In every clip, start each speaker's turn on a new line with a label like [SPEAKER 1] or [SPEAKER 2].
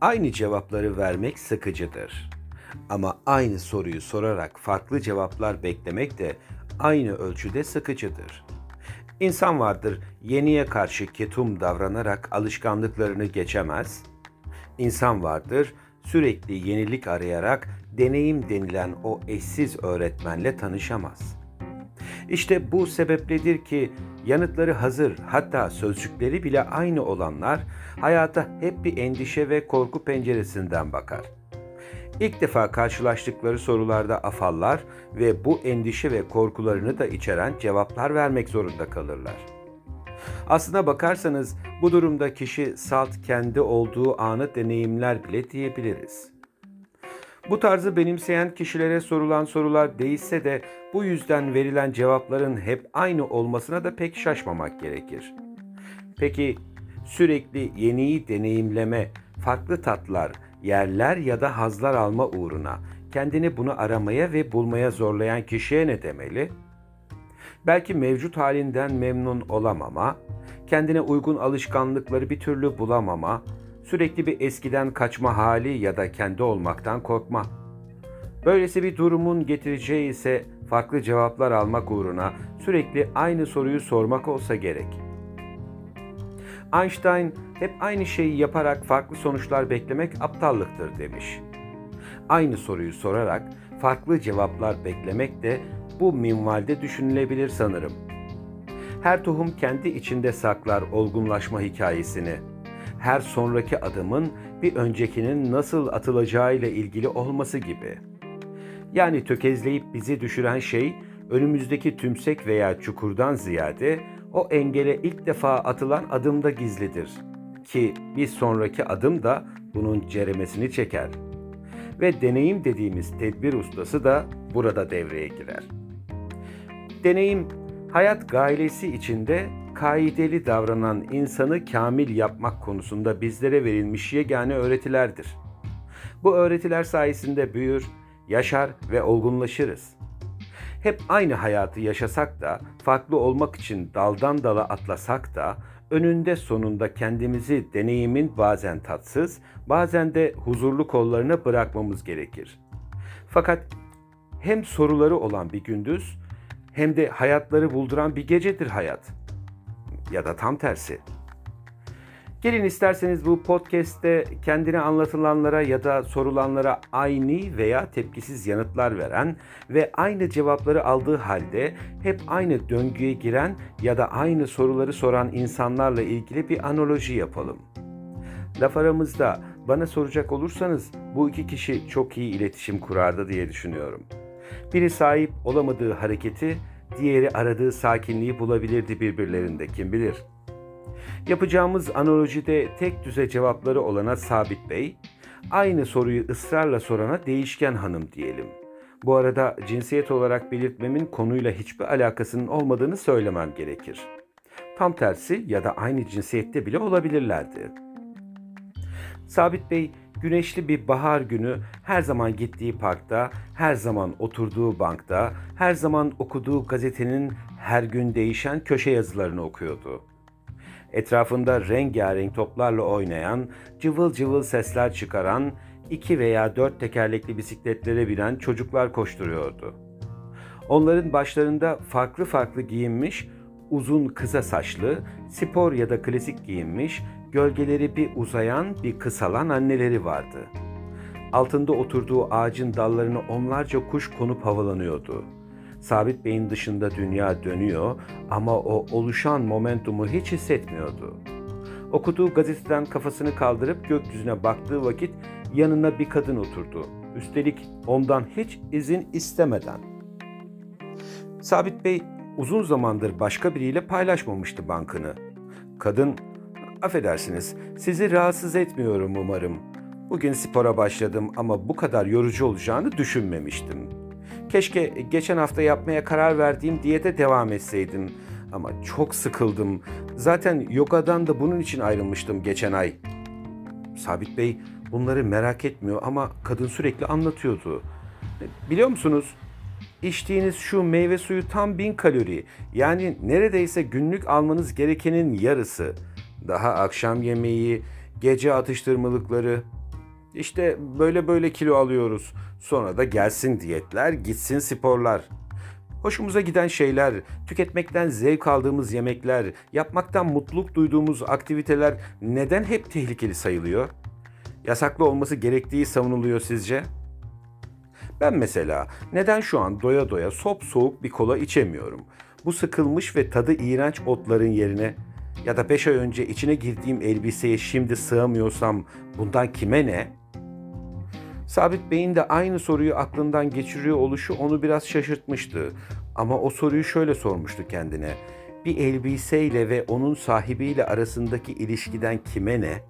[SPEAKER 1] Aynı cevapları vermek sıkıcıdır. Ama aynı soruyu sorarak farklı cevaplar beklemek de aynı ölçüde sıkıcıdır. İnsan vardır yeniye karşı ketum davranarak alışkanlıklarını geçemez. İnsan vardır sürekli yenilik arayarak deneyim denilen o eşsiz öğretmenle tanışamaz. İşte bu sebepledir ki yanıtları hazır hatta sözcükleri bile aynı olanlar hayata hep bir endişe ve korku penceresinden bakar. İlk defa karşılaştıkları sorularda afallar ve bu endişe ve korkularını da içeren cevaplar vermek zorunda kalırlar. Aslına bakarsanız bu durumda kişi salt kendi olduğu anı deneyimler bile diyebiliriz. Bu tarzı benimseyen kişilere sorulan sorular değişse de bu yüzden verilen cevapların hep aynı olmasına da pek şaşmamak gerekir. Peki sürekli yeniyi deneyimleme, farklı tatlar, yerler ya da hazlar alma uğruna kendini bunu aramaya ve bulmaya zorlayan kişiye ne demeli? Belki mevcut halinden memnun olamama, kendine uygun alışkanlıkları bir türlü bulamama, sürekli bir eskiden kaçma hali ya da kendi olmaktan korkma. Böylesi bir durumun getireceği ise farklı cevaplar almak uğruna sürekli aynı soruyu sormak olsa gerek. Einstein hep aynı şeyi yaparak farklı sonuçlar beklemek aptallıktır demiş. Aynı soruyu sorarak farklı cevaplar beklemek de bu minvalde düşünülebilir sanırım. Her tohum kendi içinde saklar olgunlaşma hikayesini. Her sonraki adımın bir öncekinin nasıl atılacağıyla ilgili olması gibi. Yani tökezleyip bizi düşüren şey önümüzdeki tümsek veya çukurdan ziyade o engele ilk defa atılan adımda gizlidir ki bir sonraki adım da bunun ceremesini çeker. Ve deneyim dediğimiz tedbir ustası da burada devreye girer. Deneyim hayat gailesi içinde kaideli davranan insanı kamil yapmak konusunda bizlere verilmiş yegane öğretilerdir. Bu öğretiler sayesinde büyür, yaşar ve olgunlaşırız. Hep aynı hayatı yaşasak da, farklı olmak için daldan dala atlasak da, önünde sonunda kendimizi deneyimin bazen tatsız, bazen de huzurlu kollarına bırakmamız gerekir. Fakat hem soruları olan bir gündüz, hem de hayatları bulduran bir gecedir hayat. Ya da tam tersi. Gelin isterseniz bu podcast'te kendine anlatılanlara ya da sorulanlara aynı veya tepkisiz yanıtlar veren ve aynı cevapları aldığı halde hep aynı döngüye giren ya da aynı soruları soran insanlarla ilgili bir analoji yapalım. Laf aramızda bana soracak olursanız bu iki kişi çok iyi iletişim kurardı diye düşünüyorum. Biri sahip olamadığı hareketi, diğeri aradığı sakinliği bulabilirdi birbirlerinde kim bilir.'' Yapacağımız analojide tek düze cevapları olana Sabit Bey, aynı soruyu ısrarla sorana değişken hanım diyelim. Bu arada cinsiyet olarak belirtmemin konuyla hiçbir alakasının olmadığını söylemem gerekir. Tam tersi ya da aynı cinsiyette bile olabilirlerdi. Sabit Bey güneşli bir bahar günü her zaman gittiği parkta, her zaman oturduğu bankta, her zaman okuduğu gazetenin her gün değişen köşe yazılarını okuyordu. Etrafında rengarenk toplarla oynayan, cıvıl cıvıl sesler çıkaran, iki veya dört tekerlekli bisikletlere binen çocuklar koşturuyordu. Onların başlarında farklı farklı giyinmiş, uzun kısa saçlı, spor ya da klasik giyinmiş, gölgeleri bir uzayan bir kısalan anneleri vardı. Altında oturduğu ağacın dallarını onlarca kuş konup havalanıyordu.'' Sabit Bey'in dışında dünya dönüyor ama o oluşan momentumu hiç hissetmiyordu. Okuduğu gazeteden kafasını kaldırıp gökyüzüne baktığı vakit yanına bir kadın oturdu. Üstelik ondan hiç izin istemeden. Sabit Bey uzun zamandır başka biriyle paylaşmamıştı bankını. Kadın, affedersiniz sizi rahatsız etmiyorum umarım. Bugün spora başladım ama bu kadar yorucu olacağını düşünmemiştim. Keşke geçen hafta yapmaya karar verdiğim diyete devam etseydim. Ama çok sıkıldım. Zaten yogadan da bunun için ayrılmıştım geçen ay. Sabit Bey bunları merak etmiyor ama kadın sürekli anlatıyordu. Biliyor musunuz? İçtiğiniz şu meyve suyu tam bin kalori. Yani neredeyse günlük almanız gerekenin yarısı. Daha akşam yemeği, gece atıştırmalıkları. İşte böyle böyle kilo alıyoruz. Sonra da gelsin diyetler, gitsin sporlar. Hoşumuza giden şeyler, tüketmekten zevk aldığımız yemekler, yapmaktan mutluluk duyduğumuz aktiviteler neden hep tehlikeli sayılıyor? Yasaklı olması gerektiği savunuluyor sizce? Ben mesela neden şu an doya doya sop soğuk bir kola içemiyorum? Bu sıkılmış ve tadı iğrenç otların yerine ya da 5 ay önce içine girdiğim elbiseye şimdi sığamıyorsam bundan kime ne? Sabit Bey'in de aynı soruyu aklından geçiriyor oluşu onu biraz şaşırtmıştı. Ama o soruyu şöyle sormuştu kendine. Bir elbiseyle ve onun sahibiyle arasındaki ilişkiden kime ne?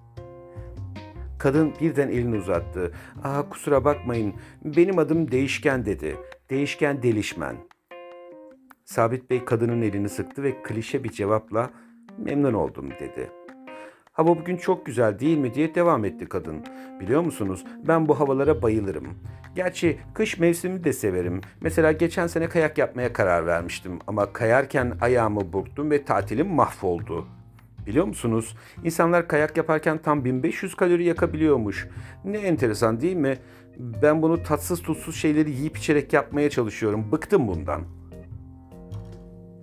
[SPEAKER 1] Kadın birden elini uzattı. Aa kusura bakmayın benim adım Değişken dedi. Değişken Delişmen. Sabit Bey kadının elini sıktı ve klişe bir cevapla memnun oldum dedi. Hava bugün çok güzel değil mi diye devam etti kadın. Biliyor musunuz ben bu havalara bayılırım. Gerçi kış mevsimi de severim. Mesela geçen sene kayak yapmaya karar vermiştim ama kayarken ayağımı burktum ve tatilim mahvoldu. Biliyor musunuz? İnsanlar kayak yaparken tam 1500 kalori yakabiliyormuş. Ne enteresan değil mi? Ben bunu tatsız tutsuz şeyleri yiyip içerek yapmaya çalışıyorum. Bıktım bundan.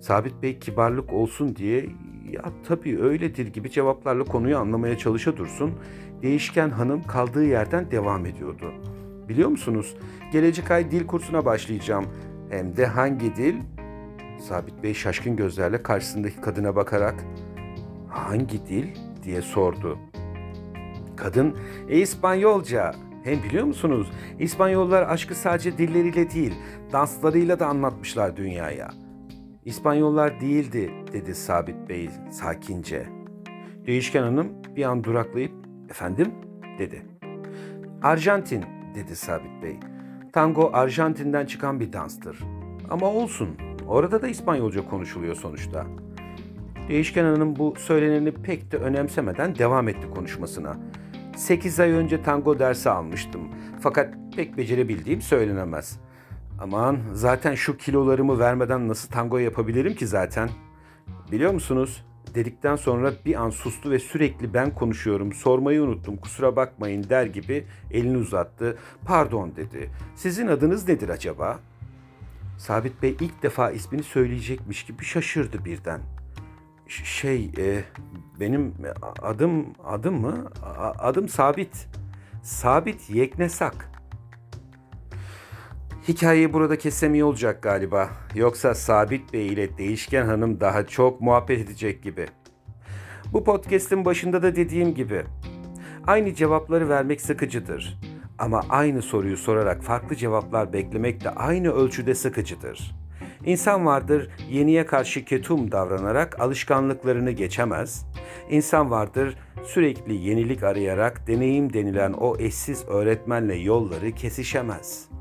[SPEAKER 1] Sabit Bey kibarlık olsun diye ya tabii öyledir gibi cevaplarla konuyu anlamaya çalışa dursun. Değişken hanım kaldığı yerden devam ediyordu. Biliyor musunuz? Gelecek ay dil kursuna başlayacağım. Hem de hangi dil? Sabit Bey şaşkın gözlerle karşısındaki kadına bakarak hangi dil diye sordu. Kadın e, İspanyolca. Hem biliyor musunuz İspanyollar aşkı sadece dilleriyle değil danslarıyla da anlatmışlar dünyaya. İspanyollar değildi dedi Sabit Bey sakince. Değişken hanım bir an duraklayıp efendim dedi. Arjantin dedi Sabit Bey. Tango Arjantin'den çıkan bir danstır. Ama olsun orada da İspanyolca konuşuluyor sonuçta. Değişken Hanım bu söyleneni pek de önemsemeden devam etti konuşmasına. 8 ay önce tango dersi almıştım. Fakat pek becerebildiğim söylenemez. Aman zaten şu kilolarımı vermeden nasıl tango yapabilirim ki zaten? Biliyor musunuz? Dedikten sonra bir an sustu ve sürekli ben konuşuyorum, sormayı unuttum, kusura bakmayın der gibi elini uzattı. Pardon dedi. Sizin adınız nedir acaba? Sabit Bey ilk defa ismini söyleyecekmiş gibi şaşırdı birden. Ş- Şey, e, benim adım adım mı? A- adım Sabit. Sabit Yeknesak. Hikayeyi burada kessem iyi olacak galiba. Yoksa Sabit Bey ile Değişken Hanım daha çok muhabbet edecek gibi. Bu podcast'in başında da dediğim gibi aynı cevapları vermek sıkıcıdır. Ama aynı soruyu sorarak farklı cevaplar beklemek de aynı ölçüde sıkıcıdır. İnsan vardır yeniye karşı ketum davranarak alışkanlıklarını geçemez. İnsan vardır sürekli yenilik arayarak deneyim denilen o eşsiz öğretmenle yolları kesişemez.''